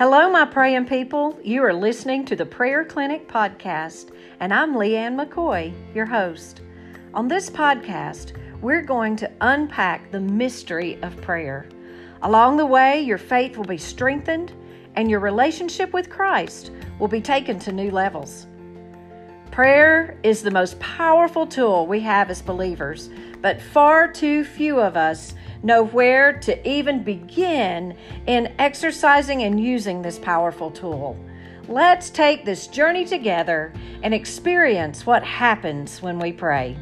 Hello, my praying people. You are listening to the Prayer Clinic podcast, and I'm Leighann McCoy, your host. On this podcast, we're going to unpack the mystery of prayer. Along the way, your faith will be strengthened and your relationship with Christ will be taken to new levels. Prayer is the most powerful tool we have as believers, but far too few of us know where to even begin in exercising and using this powerful tool. Let's take this journey together and experience what happens when we pray.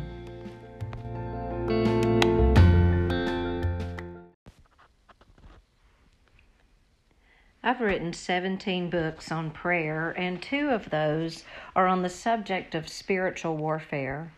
I've written 17 books on prayer, and two of those are on the subject of spiritual warfare.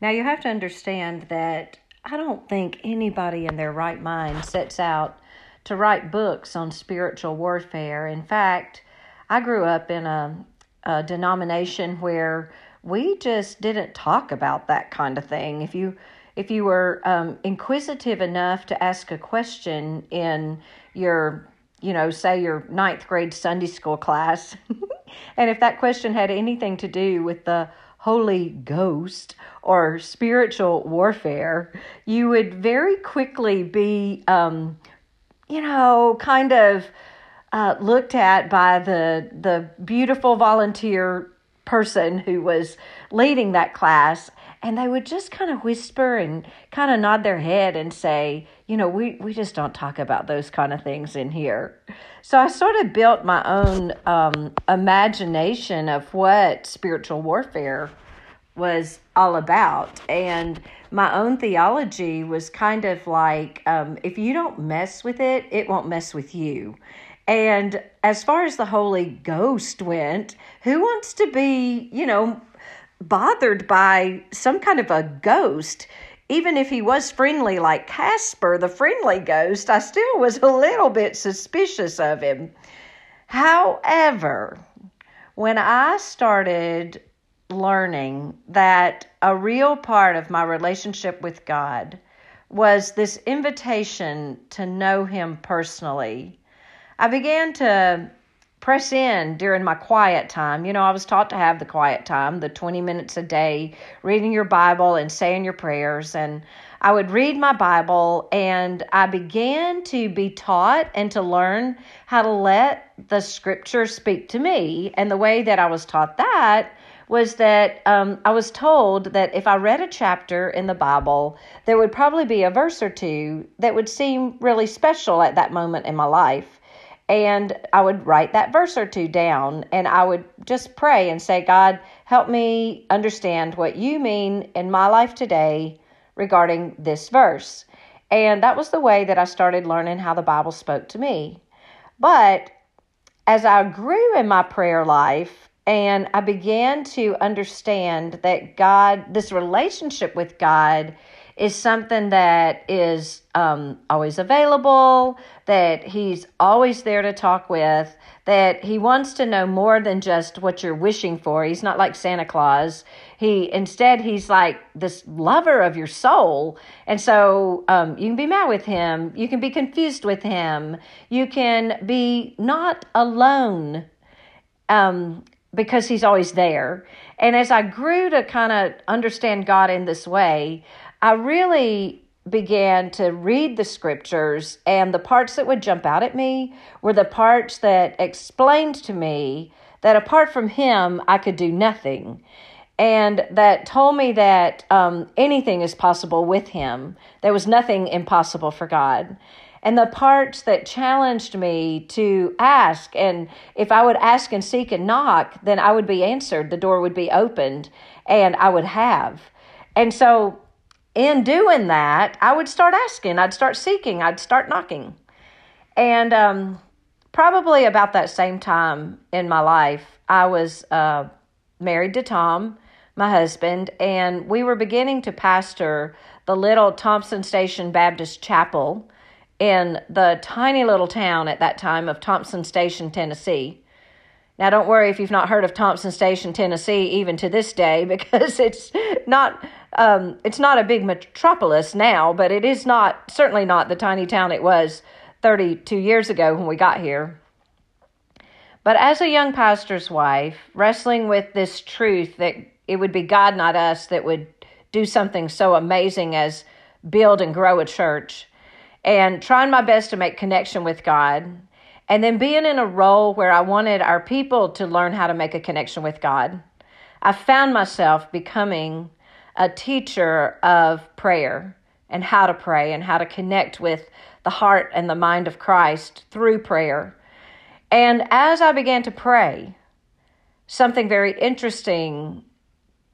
Now, you have to understand that I don't think anybody in their right mind sets out to write books on spiritual warfare. In fact, I grew up in a, a denomination where we just didn't talk about that kind of thing. If you if you were um, inquisitive enough to ask a question in your, you know, say your ninth grade Sunday school class, and if that question had anything to do with the Holy Ghost or spiritual warfare, you would very quickly be, um, you know, kind of uh, looked at by the the beautiful volunteer person who was leading that class and they would just kind of whisper and kind of nod their head and say, you know, we, we just don't talk about those kind of things in here. So I sort of built my own um, imagination of what spiritual warfare was all about. And my own theology was kind of like um, if you don't mess with it, it won't mess with you. And as far as the Holy Ghost went, who wants to be, you know, bothered by some kind of a ghost. Even if he was friendly like Casper, the friendly ghost, I still was a little bit suspicious of him. However, when I started learning that a real part of my relationship with God was this invitation to know Him personally, I began to press in during my quiet time. You know, I was taught to have the quiet time, the 20 minutes a day, reading your Bible and saying your prayers. And I would read my Bible, and I began to be taught and to learn how to let the scripture speak to me. And the way that I was taught that was that um, I was told that if I read a chapter in the Bible, there would probably be a verse or two that would seem really special at that moment in my life and I would write that verse or two down and I would just pray and say, God, help me understand what you mean in my life today regarding this verse. And that was the way that I started learning how the Bible spoke to me. But as I grew in my prayer life and I began to understand that God, this relationship with God, is something that is um, always available, that he's always there to talk with, that he wants to know more than just what you're wishing for. He's not like Santa Claus. He instead he's like this lover of your soul, and so um, you can be mad with him, you can be confused with him, you can be not alone. Um, because he's always there. And as I grew to kind of understand God in this way, I really began to read the scriptures, and the parts that would jump out at me were the parts that explained to me that apart from Him, I could do nothing. And that told me that um, anything is possible with Him. There was nothing impossible for God. And the parts that challenged me to ask, and if I would ask and seek and knock, then I would be answered. The door would be opened, and I would have. And so in doing that, I would start asking, I'd start seeking, I'd start knocking. And um, probably about that same time in my life, I was uh, married to Tom, my husband, and we were beginning to pastor the little Thompson Station Baptist Chapel in the tiny little town at that time of Thompson Station, Tennessee. Now, don't worry if you've not heard of Thompson Station, Tennessee, even to this day, because it's not um, it's not a big metropolis now, but it is not certainly not the tiny town it was 32 years ago when we got here. But as a young pastor's wife, wrestling with this truth that it would be God, not us, that would do something so amazing as build and grow a church, and trying my best to make connection with God, and then being in a role where I wanted our people to learn how to make a connection with God, I found myself becoming a teacher of prayer and how to pray and how to connect with the heart and the mind of Christ through prayer. And as I began to pray, something very interesting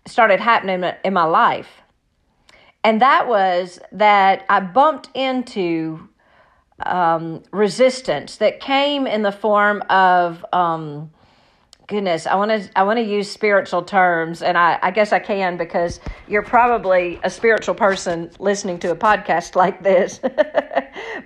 started happening in my life. And that was that I bumped into um, resistance that came in the form of um, goodness i want to i want to use spiritual terms and I, I guess i can because you're probably a spiritual person listening to a podcast like this.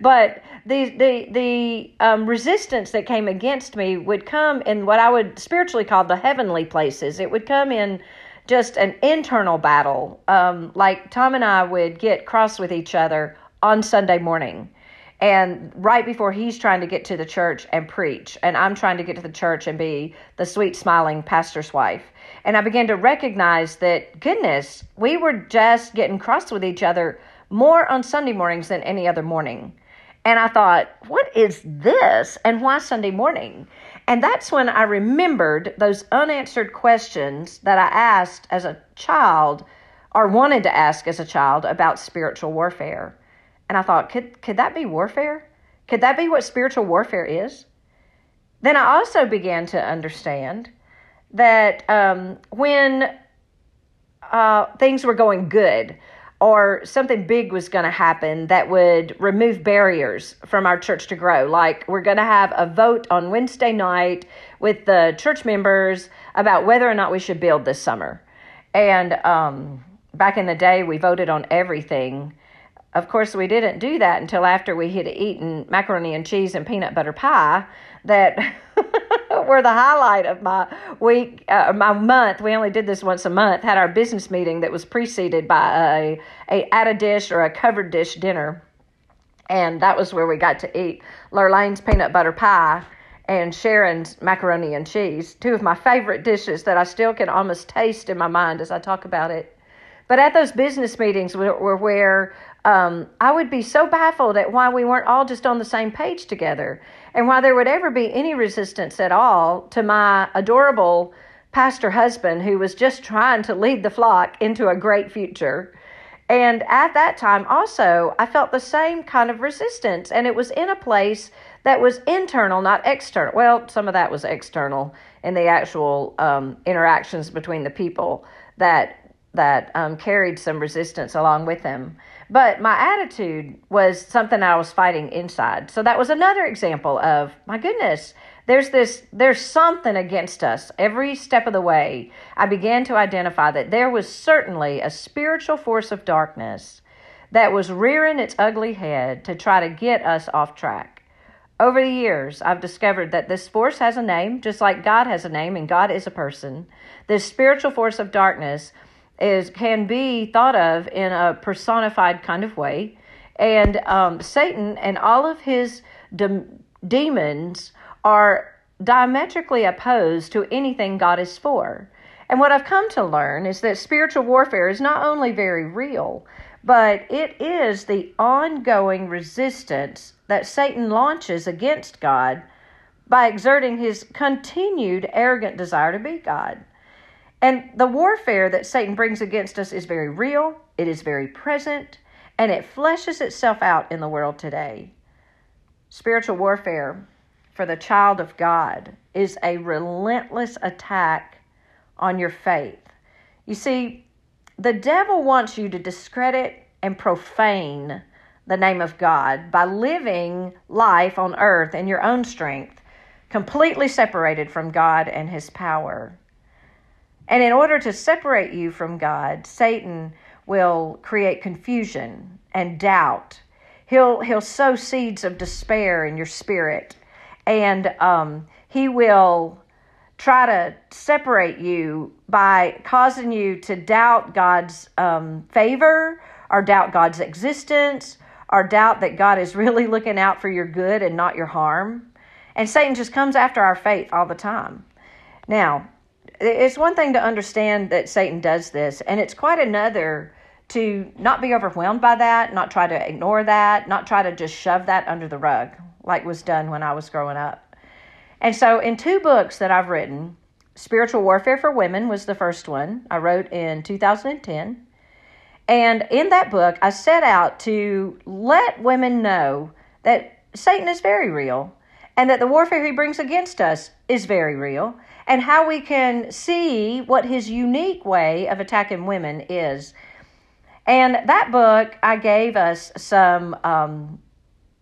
But the the the um, resistance that came against me would come in what i would spiritually call the heavenly places. It would come in just an internal battle um, like tom and i would get cross with each other on sunday morning and right before he's trying to get to the church and preach and i'm trying to get to the church and be the sweet smiling pastor's wife. And i began to recognize that goodness we were just getting cross with each other more on sunday mornings than any other morning. And i thought what is this? And why sunday morning? And that's when i remembered those unanswered questions that i asked as a child or wanted to ask as a child about spiritual warfare and I thought, could, could that be warfare? Could that be what spiritual warfare is? Then I also began to understand that um, when uh, things were going good, or something big was going to happen that would remove barriers from our church to grow. Like, we're going to have a vote on Wednesday night with the church members about whether or not we should build this summer. And um, back in the day, we voted on everything of course, we didn't do that until after we had eaten macaroni and cheese and peanut butter pie that were the highlight of my week, uh, my month. We only did this once a month, had our business meeting that was preceded by a, a a dish or a covered dish dinner. And that was where we got to eat Lurlane's peanut butter pie and Sharon's macaroni and cheese, two of my favorite dishes that I still can almost taste in my mind as I talk about it. But at those business meetings were where um, I would be so baffled at why we weren't all just on the same page together and why there would ever be any resistance at all to my adorable pastor husband who was just trying to lead the flock into a great future. And at that time, also, I felt the same kind of resistance, and it was in a place that was internal, not external. Well, some of that was external in the actual um, interactions between the people that that um, carried some resistance along with them. But my attitude was something I was fighting inside. So that was another example of, my goodness, there's this there's something against us every step of the way. I began to identify that there was certainly a spiritual force of darkness that was rearing its ugly head to try to get us off track. Over the years, I've discovered that this force has a name, just like God has a name and God is a person. This spiritual force of darkness is can be thought of in a personified kind of way, and um, Satan and all of his de- demons are diametrically opposed to anything God is for. And what I've come to learn is that spiritual warfare is not only very real, but it is the ongoing resistance that Satan launches against God by exerting his continued arrogant desire to be God. And the warfare that Satan brings against us is very real, it is very present, and it fleshes itself out in the world today. Spiritual warfare for the child of God is a relentless attack on your faith. You see, the devil wants you to discredit and profane the name of God by living life on earth in your own strength, completely separated from God and his power. And in order to separate you from God, Satan will create confusion and doubt. He'll he'll sow seeds of despair in your spirit, and um, he will try to separate you by causing you to doubt God's um, favor or doubt God's existence or doubt that God is really looking out for your good and not your harm. And Satan just comes after our faith all the time. Now, it's one thing to understand that Satan does this, and it's quite another to not be overwhelmed by that, not try to ignore that, not try to just shove that under the rug like was done when I was growing up. And so, in two books that I've written, Spiritual Warfare for Women was the first one I wrote in 2010. And in that book, I set out to let women know that Satan is very real and that the warfare he brings against us is very real and how we can see what his unique way of attacking women is. And that book, I gave us some um,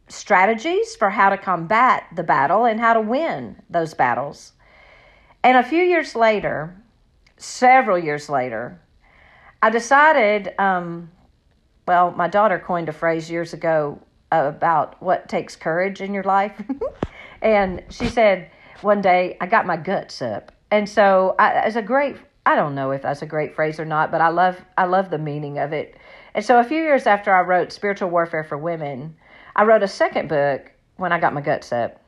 strategies for how to combat the battle and how to win those battles. And a few years later, several years later, I decided, um, well, my daughter coined a phrase years ago about what takes courage in your life. and she said one day, I got my guts up. And so I, it's a great, I don't know if that's a great phrase or not, but I love, I love the meaning of it. And so a few years after I wrote Spiritual Warfare for Women, I wrote a second book when I got my guts up.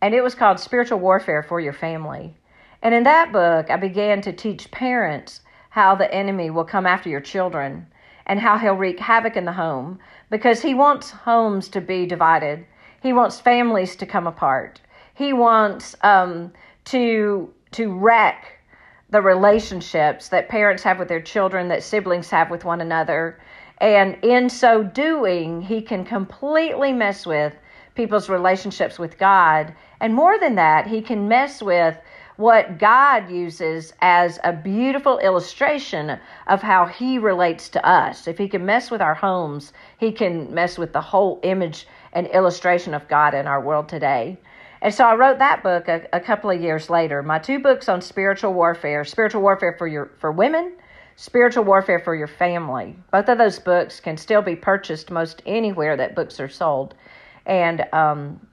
And it was called Spiritual Warfare for Your Family. And in that book, I began to teach parents how the enemy will come after your children and how he'll wreak havoc in the home because he wants homes to be divided. He wants families to come apart. He wants um, to to wreck the relationships that parents have with their children, that siblings have with one another. And in so doing, he can completely mess with people's relationships with God. And more than that, he can mess with what God uses as a beautiful illustration of how He relates to us. If He can mess with our homes, He can mess with the whole image and illustration of God in our world today. And so I wrote that book a, a couple of years later. My two books on spiritual warfare, spiritual warfare for your for women, spiritual warfare for your family. Both of those books can still be purchased most anywhere that books are sold. And um,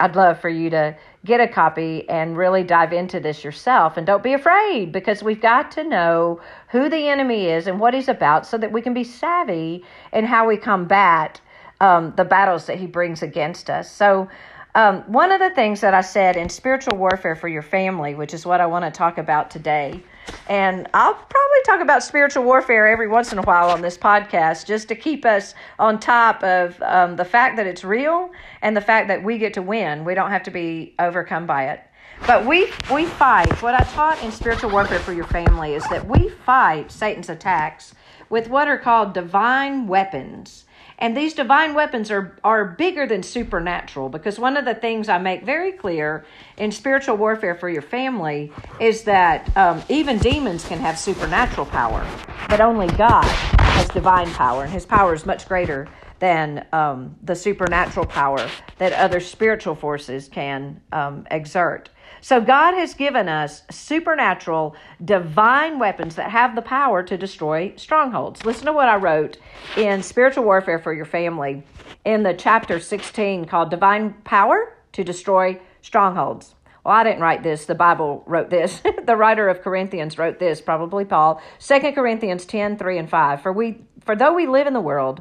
I'd love for you to get a copy and really dive into this yourself. And don't be afraid because we've got to know who the enemy is and what he's about so that we can be savvy in how we combat um, the battles that he brings against us. So, um, one of the things that I said in spiritual warfare for your family, which is what I want to talk about today, and I'll probably talk about spiritual warfare every once in a while on this podcast just to keep us on top of um, the fact that it's real and the fact that we get to win. We don't have to be overcome by it. But we, we fight. What I taught in spiritual warfare for your family is that we fight Satan's attacks with what are called divine weapons. And these divine weapons are, are bigger than supernatural because one of the things I make very clear in spiritual warfare for your family is that um, even demons can have supernatural power, but only God has divine power, and his power is much greater than um, the supernatural power that other spiritual forces can um, exert. So God has given us supernatural, divine weapons that have the power to destroy strongholds. Listen to what I wrote in Spiritual Warfare for Your Family in the chapter 16 called Divine Power to Destroy Strongholds. Well, I didn't write this. The Bible wrote this. the writer of Corinthians wrote this, probably Paul. 2 Corinthians 10, 3 and 5. For we for though we live in the world,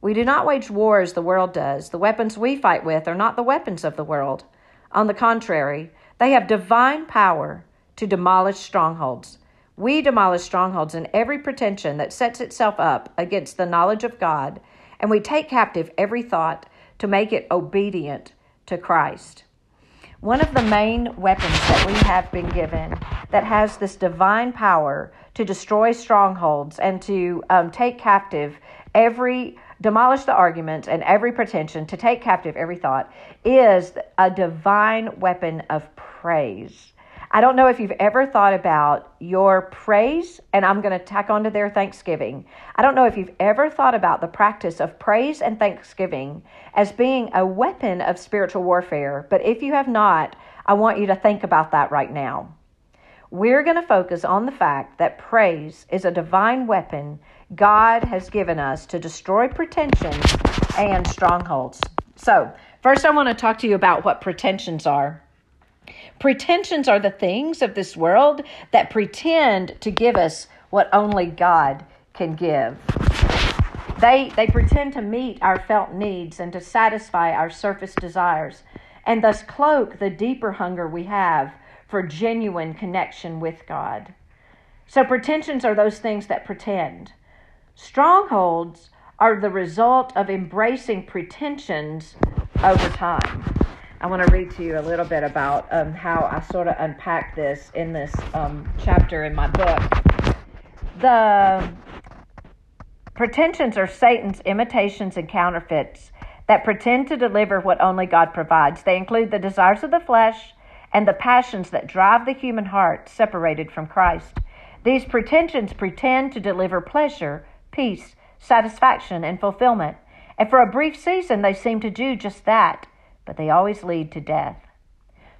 we do not wage war as the world does. The weapons we fight with are not the weapons of the world. On the contrary, they have divine power to demolish strongholds. We demolish strongholds in every pretension that sets itself up against the knowledge of God, and we take captive every thought to make it obedient to Christ. One of the main weapons that we have been given that has this divine power to destroy strongholds and to um, take captive every demolish the arguments and every pretension, to take captive every thought, is a divine weapon of praise. I don't know if you've ever thought about your praise, and I'm going to tack onto their thanksgiving. I don't know if you've ever thought about the practice of praise and thanksgiving as being a weapon of spiritual warfare, but if you have not, I want you to think about that right now. We're going to focus on the fact that praise is a divine weapon God has given us to destroy pretensions and strongholds. So, first, I want to talk to you about what pretensions are. Pretensions are the things of this world that pretend to give us what only God can give. They, they pretend to meet our felt needs and to satisfy our surface desires. and thus cloak the deeper hunger we have for genuine connection with God. So, pretensions are those things that pretend. Strongholds are the result of embracing pretensions over time. I want to read to you a little bit about um, how I sort of unpack this in this um, chapter in my book. The pretensions are Satan's imitations and counterfeits that pretend to deliver what only God provides. They include the desires of the flesh and the passions that drive the human heart separated from Christ. These pretensions pretend to deliver pleasure, peace, satisfaction, and fulfillment. And for a brief season, they seem to do just that, but they always lead to death.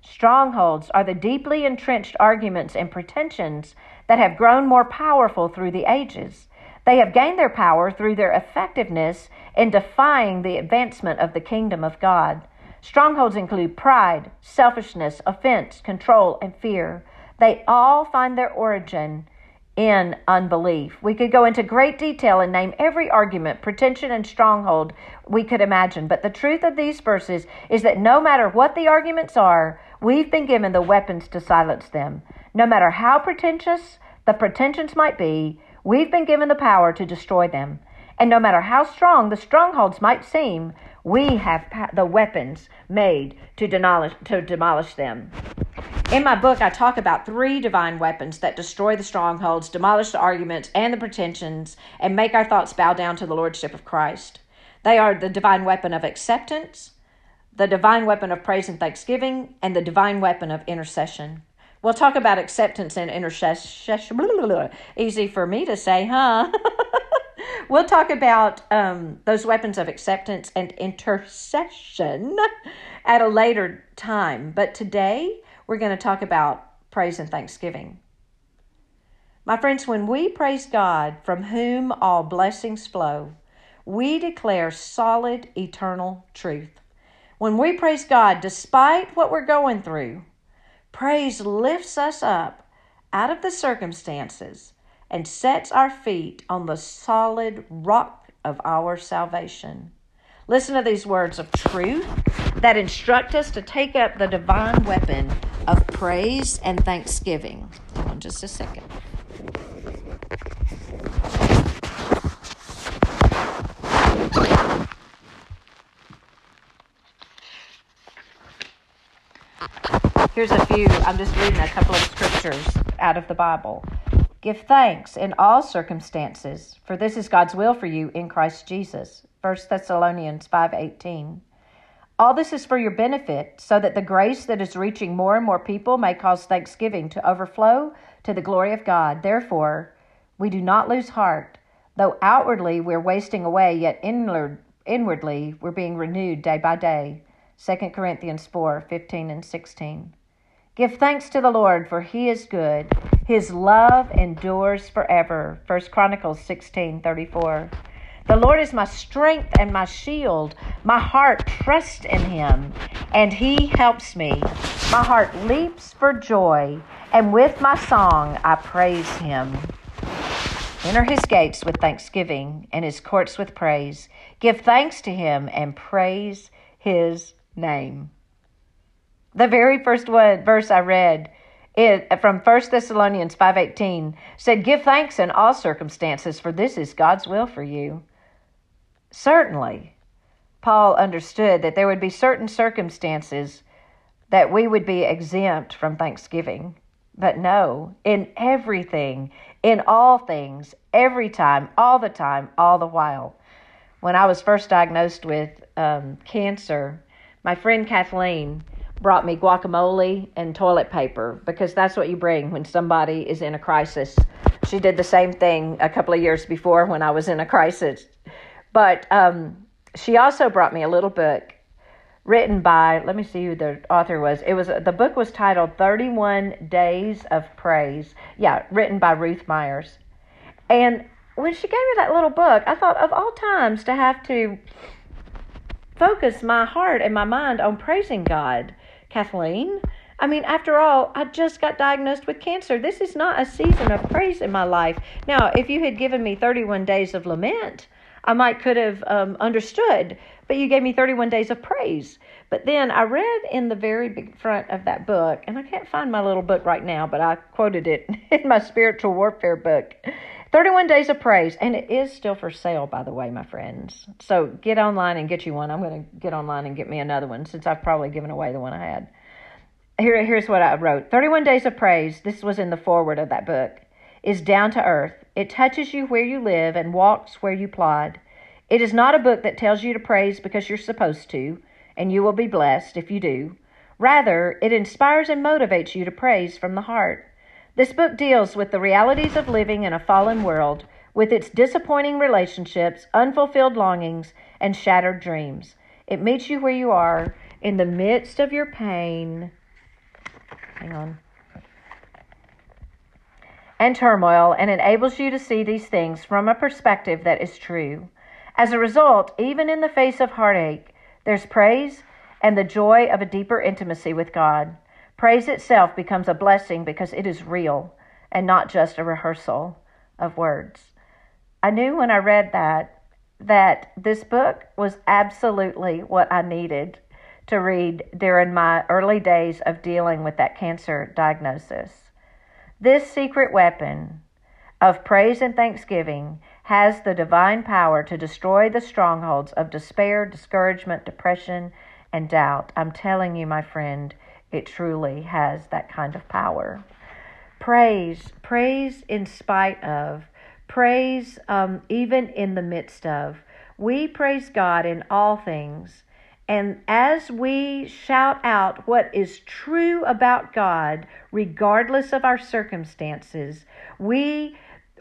Strongholds are the deeply entrenched arguments and pretensions that have grown more powerful through the ages. They have gained their power through their effectiveness in defying the advancement of the kingdom of God. Strongholds include pride, selfishness, offense, control, and fear. They all find their origin in unbelief. We could go into great detail and name every argument, pretension, and stronghold we could imagine, but the truth of these verses is that no matter what the arguments are, we've been given the weapons to silence them. No matter how pretentious the pretensions might be, We've been given the power to destroy them. And no matter how strong the strongholds might seem, we have the weapons made to demolish, to demolish them. In my book, I talk about three divine weapons that destroy the strongholds, demolish the arguments and the pretensions, and make our thoughts bow down to the Lordship of Christ. They are the divine weapon of acceptance, the divine weapon of praise and thanksgiving, and the divine weapon of intercession. We'll talk about acceptance and intercession. Easy for me to say, huh? we'll talk about um, those weapons of acceptance and intercession at a later time. But today, we're going to talk about praise and thanksgiving. My friends, when we praise God, from whom all blessings flow, we declare solid eternal truth. When we praise God, despite what we're going through, Praise lifts us up out of the circumstances and sets our feet on the solid rock of our salvation. Listen to these words of truth that instruct us to take up the divine weapon of praise and thanksgiving. Hold on just a second. Here's a few. I'm just reading a couple of scriptures out of the Bible. Give thanks in all circumstances, for this is God's will for you in Christ Jesus. 1 Thessalonians 5:18. All this is for your benefit, so that the grace that is reaching more and more people may cause thanksgiving to overflow to the glory of God. Therefore, we do not lose heart, though outwardly we're wasting away, yet inward, inwardly we're being renewed day by day. 2 Corinthians 4 15 and 16. Give thanks to the Lord, for he is good. His love endures forever. 1 Chronicles 16 34. The Lord is my strength and my shield. My heart trusts in him, and he helps me. My heart leaps for joy, and with my song I praise him. Enter his gates with thanksgiving and his courts with praise. Give thanks to him and praise his name. The very first one, verse I read it, from 1 Thessalonians 5.18 said, Give thanks in all circumstances, for this is God's will for you. Certainly, Paul understood that there would be certain circumstances that we would be exempt from thanksgiving. But no, in everything, in all things, every time, all the time, all the while. When I was first diagnosed with um, cancer, my friend Kathleen, brought me guacamole and toilet paper because that's what you bring when somebody is in a crisis. She did the same thing a couple of years before when I was in a crisis. But um, she also brought me a little book written by, let me see who the author was. It was the book was titled 31 Days of Praise. Yeah, written by Ruth Myers. And when she gave me that little book, I thought of all times to have to focus my heart and my mind on praising God Kathleen. I mean, after all, I just got diagnosed with cancer. This is not a season of praise in my life. Now, if you had given me 31 days of lament, I might could have um, understood. but you gave me 31 days of praise. But then I read in the very big front of that book, and I can't find my little book right now, but I quoted it in my spiritual warfare book. 31 days of praise, and it is still for sale, by the way, my friends. So get online and get you one. I'm going to get online and get me another one since I've probably given away the one I had. Here, here's what I wrote 31 Days of Praise, this was in the foreword of that book, is down to earth. It touches you where you live and walks where you plod. It is not a book that tells you to praise because you're supposed to, and you will be blessed if you do. Rather, it inspires and motivates you to praise from the heart. This book deals with the realities of living in a fallen world, with its disappointing relationships, unfulfilled longings, and shattered dreams. It meets you where you are in the midst of your pain. Hang on. And turmoil, and enables you to see these things from a perspective that is true. As a result, even in the face of heartache, there's praise and the joy of a deeper intimacy with God. Praise itself becomes a blessing because it is real and not just a rehearsal of words. I knew when I read that that this book was absolutely what I needed to read during my early days of dealing with that cancer diagnosis. This secret weapon of praise and thanksgiving has the divine power to destroy the strongholds of despair, discouragement, depression, and doubt. I'm telling you, my friend, it truly has that kind of power. Praise, praise in spite of, praise um, even in the midst of. We praise God in all things. And as we shout out what is true about God, regardless of our circumstances, we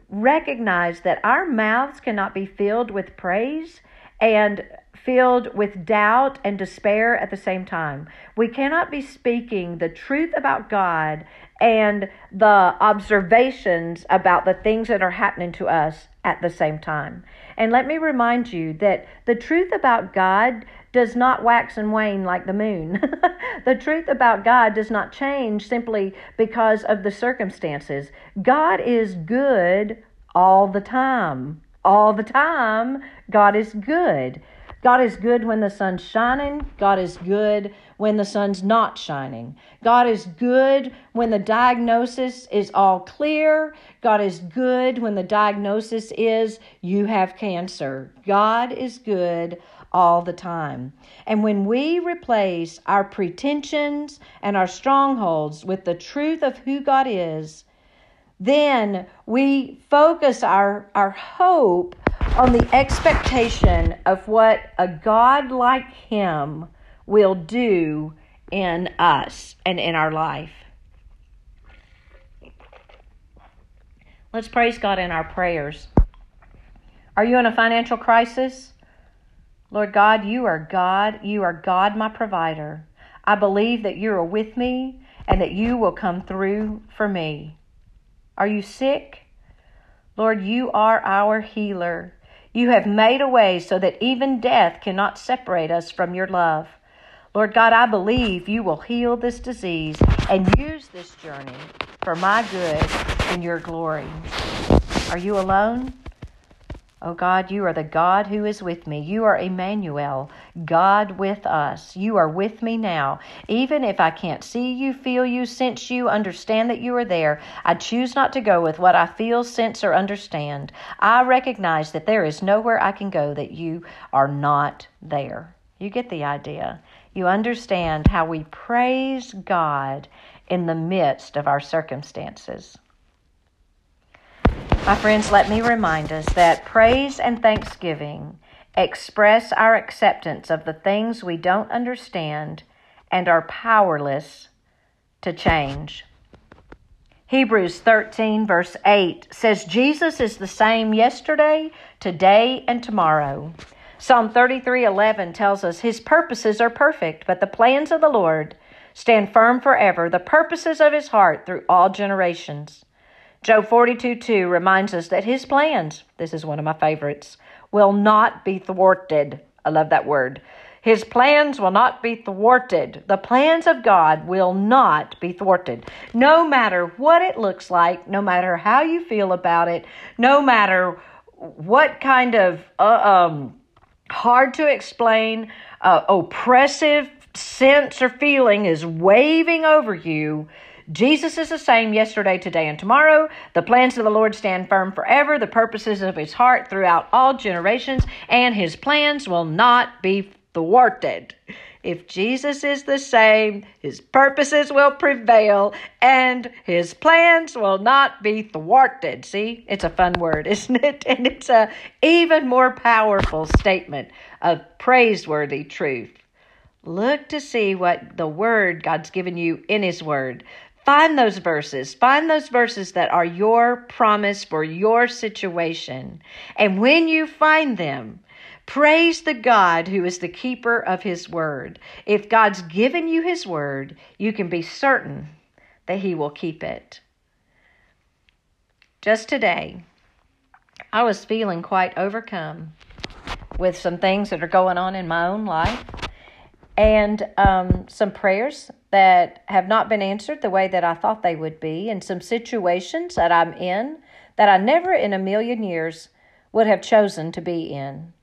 recognize that our mouths cannot be filled with praise and filled with doubt and despair at the same time. We cannot be speaking the truth about God and the observations about the things that are happening to us at the same time. And let me remind you that the truth about God does not wax and wane like the moon. the truth about God does not change simply because of the circumstances. God is good all the time. All the time, God is good. God is good when the sun's shining. God is good when the sun's not shining. God is good when the diagnosis is all clear. God is good when the diagnosis is you have cancer. God is good all the time. And when we replace our pretensions and our strongholds with the truth of who God is, then we focus our, our hope on the expectation of what a God like Him will do in us and in our life. Let's praise God in our prayers. Are you in a financial crisis? Lord God, you are God. You are God, my provider. I believe that you are with me and that you will come through for me. Are you sick? Lord, you are our healer. You have made a way so that even death cannot separate us from your love. Lord God, I believe you will heal this disease and use this journey for my good and your glory. Are you alone? Oh God, you are the God who is with me. You are Emmanuel, God with us. You are with me now. Even if I can't see you, feel you, sense you, understand that you are there, I choose not to go with what I feel, sense, or understand. I recognize that there is nowhere I can go that you are not there. You get the idea. You understand how we praise God in the midst of our circumstances. My friends, let me remind us that praise and thanksgiving express our acceptance of the things we don't understand and are powerless to change. Hebrews 13, verse 8 says, Jesus is the same yesterday, today, and tomorrow. Psalm 33, 11 tells us, His purposes are perfect, but the plans of the Lord stand firm forever, the purposes of His heart through all generations. Job 42 2 reminds us that his plans, this is one of my favorites, will not be thwarted. I love that word. His plans will not be thwarted. The plans of God will not be thwarted. No matter what it looks like, no matter how you feel about it, no matter what kind of uh, um, hard to explain, uh, oppressive sense or feeling is waving over you, Jesus is the same yesterday, today, and tomorrow. The plans of the Lord stand firm forever, the purposes of his heart throughout all generations, and his plans will not be thwarted. If Jesus is the same, his purposes will prevail and his plans will not be thwarted. See, it's a fun word, isn't it? And it's a even more powerful statement of praiseworthy truth. Look to see what the word God's given you in his word. Find those verses. Find those verses that are your promise for your situation. And when you find them, praise the God who is the keeper of his word. If God's given you his word, you can be certain that he will keep it. Just today, I was feeling quite overcome with some things that are going on in my own life and um, some prayers that have not been answered the way that I thought they would be, and some situations that I'm in that I never in a million years would have chosen to be in.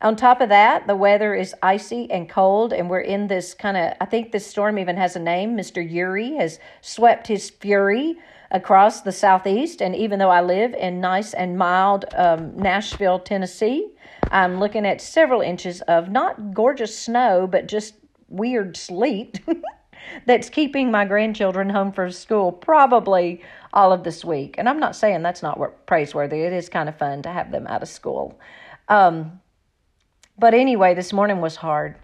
On top of that, the weather is icy and cold, and we're in this kind of, I think this storm even has a name. Mr. Uri has swept his fury across the southeast, and even though I live in nice and mild um, Nashville, Tennessee, I'm looking at several inches of not gorgeous snow, but just weird sleet that's keeping my grandchildren home from school probably all of this week. And I'm not saying that's not praiseworthy, it is kind of fun to have them out of school. Um, but anyway, this morning was hard.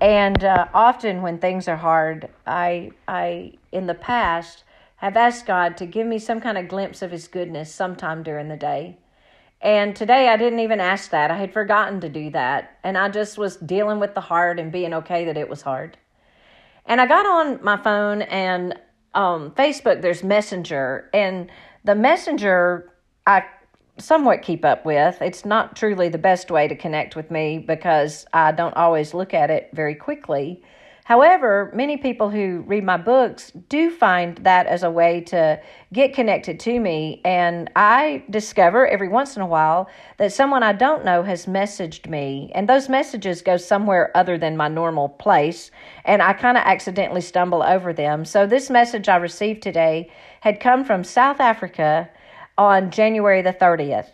And uh, often when things are hard, I, I, in the past, have asked God to give me some kind of glimpse of His goodness sometime during the day. And today I didn't even ask that. I had forgotten to do that. And I just was dealing with the hard and being okay that it was hard. And I got on my phone and um, Facebook, there's Messenger. And the Messenger, I somewhat keep up with. It's not truly the best way to connect with me because I don't always look at it very quickly. However, many people who read my books do find that as a way to get connected to me. And I discover every once in a while that someone I don't know has messaged me. And those messages go somewhere other than my normal place. And I kind of accidentally stumble over them. So this message I received today had come from South Africa on January the 30th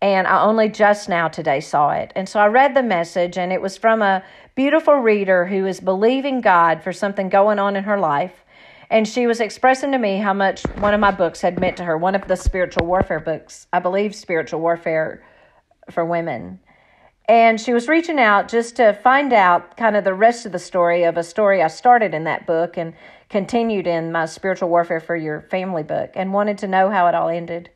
and I only just now today saw it. And so I read the message, and it was from a beautiful reader who is believing God for something going on in her life. And she was expressing to me how much one of my books had meant to her, one of the spiritual warfare books, I believe Spiritual Warfare for Women. And she was reaching out just to find out kind of the rest of the story of a story I started in that book and continued in my Spiritual Warfare for Your Family book and wanted to know how it all ended.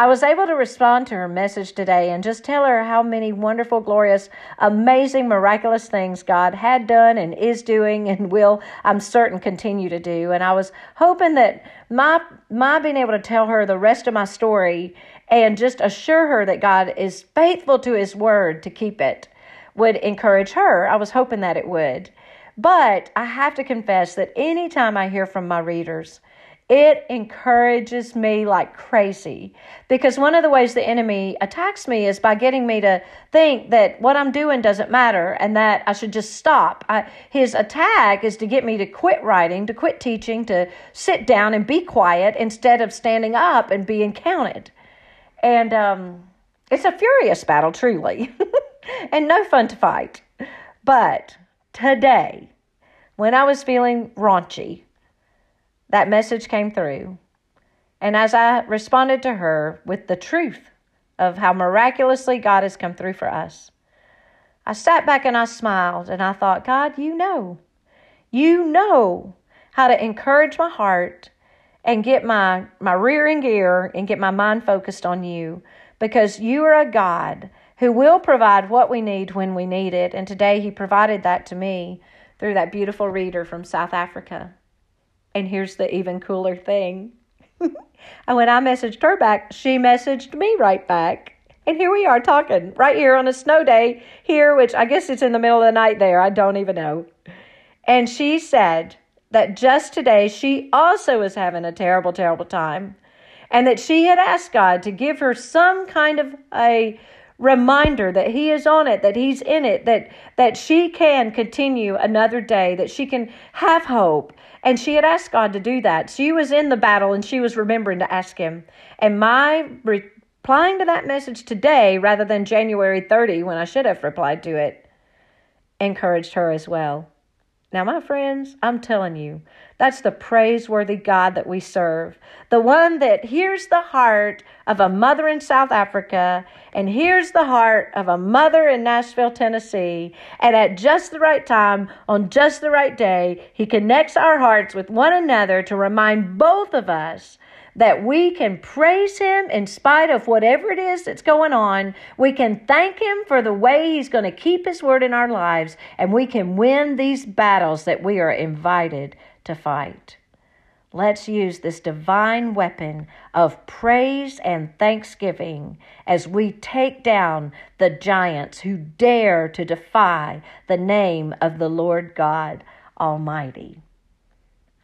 I was able to respond to her message today and just tell her how many wonderful, glorious, amazing, miraculous things God had done and is doing and will, I'm certain, continue to do. And I was hoping that my my being able to tell her the rest of my story and just assure her that God is faithful to his word to keep it would encourage her. I was hoping that it would. But I have to confess that anytime I hear from my readers, it encourages me like crazy because one of the ways the enemy attacks me is by getting me to think that what I'm doing doesn't matter and that I should just stop. I, his attack is to get me to quit writing, to quit teaching, to sit down and be quiet instead of standing up and being counted. And um, it's a furious battle, truly, and no fun to fight. But today, when I was feeling raunchy, that message came through. And as I responded to her with the truth of how miraculously God has come through for us, I sat back and I smiled and I thought, God, you know, you know how to encourage my heart and get my, my rear in gear and get my mind focused on you because you are a God who will provide what we need when we need it. And today He provided that to me through that beautiful reader from South Africa. And here's the even cooler thing. and when I messaged her back, she messaged me right back. And here we are talking right here on a snow day here, which I guess it's in the middle of the night there. I don't even know. And she said that just today she also was having a terrible, terrible time. And that she had asked God to give her some kind of a reminder that he is on it, that he's in it, that that she can continue another day, that she can have hope. And she had asked God to do that. She was in the battle and she was remembering to ask him. And my replying to that message today rather than January 30 when I should have replied to it encouraged her as well. Now, my friends, I'm telling you, that's the praiseworthy God that we serve. The one that hears the heart of a mother in South Africa and hears the heart of a mother in Nashville, Tennessee. And at just the right time, on just the right day, he connects our hearts with one another to remind both of us that we can praise Him in spite of whatever it is that's going on. We can thank Him for the way He's going to keep His word in our lives, and we can win these battles that we are invited to fight. Let's use this divine weapon of praise and thanksgiving as we take down the giants who dare to defy the name of the Lord God Almighty.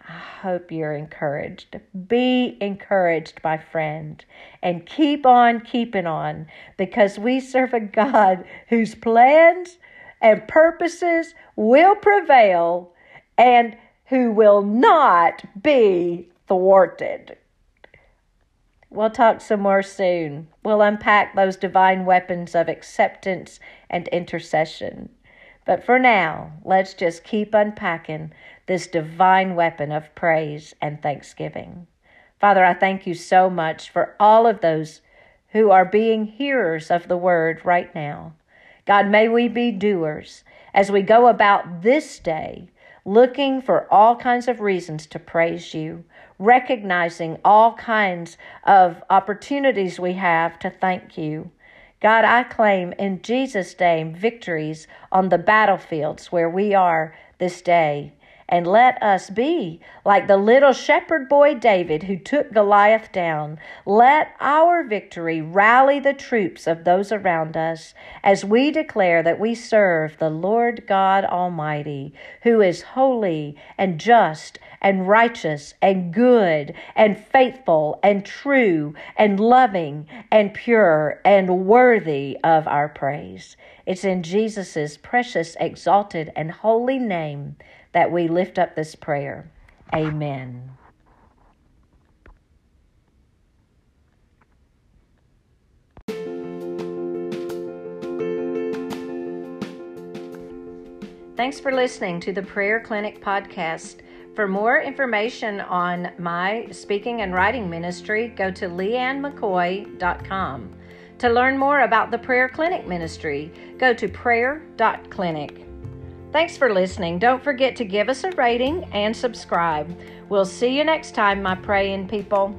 I hope you're encouraged. Be encouraged, my friend, and keep on keeping on because we serve a God whose plans and purposes will prevail and who will not be thwarted. We'll talk some more soon. We'll unpack those divine weapons of acceptance and intercession. But for now, let's just keep unpacking this divine weapon of praise and thanksgiving. Father, I thank you so much for all of those who are being hearers of the word right now. God, may we be doers as we go about this day looking for all kinds of reasons to praise you, recognizing all kinds of opportunities we have to thank you. God, I claim in Jesus' name victories on the battlefields where we are this day and let us be like the little shepherd boy David who took Goliath down. Let our victory rally the troops of those around us as we declare that we serve the Lord God Almighty, who is holy and just and righteous and good and faithful and true and loving and pure and worthy of our praise. It's in Jesus' precious, exalted, and holy name that we lift up this prayer. Amen. Thanks for listening to the Prayer Clinic podcast. For more information on my speaking and writing ministry, go to leighannmccoy.com. To learn more about the Prayer Clinic ministry, go to prayer.clinic. Thanks for listening. Don't forget to give us a rating and subscribe. We'll see you next time, my praying people.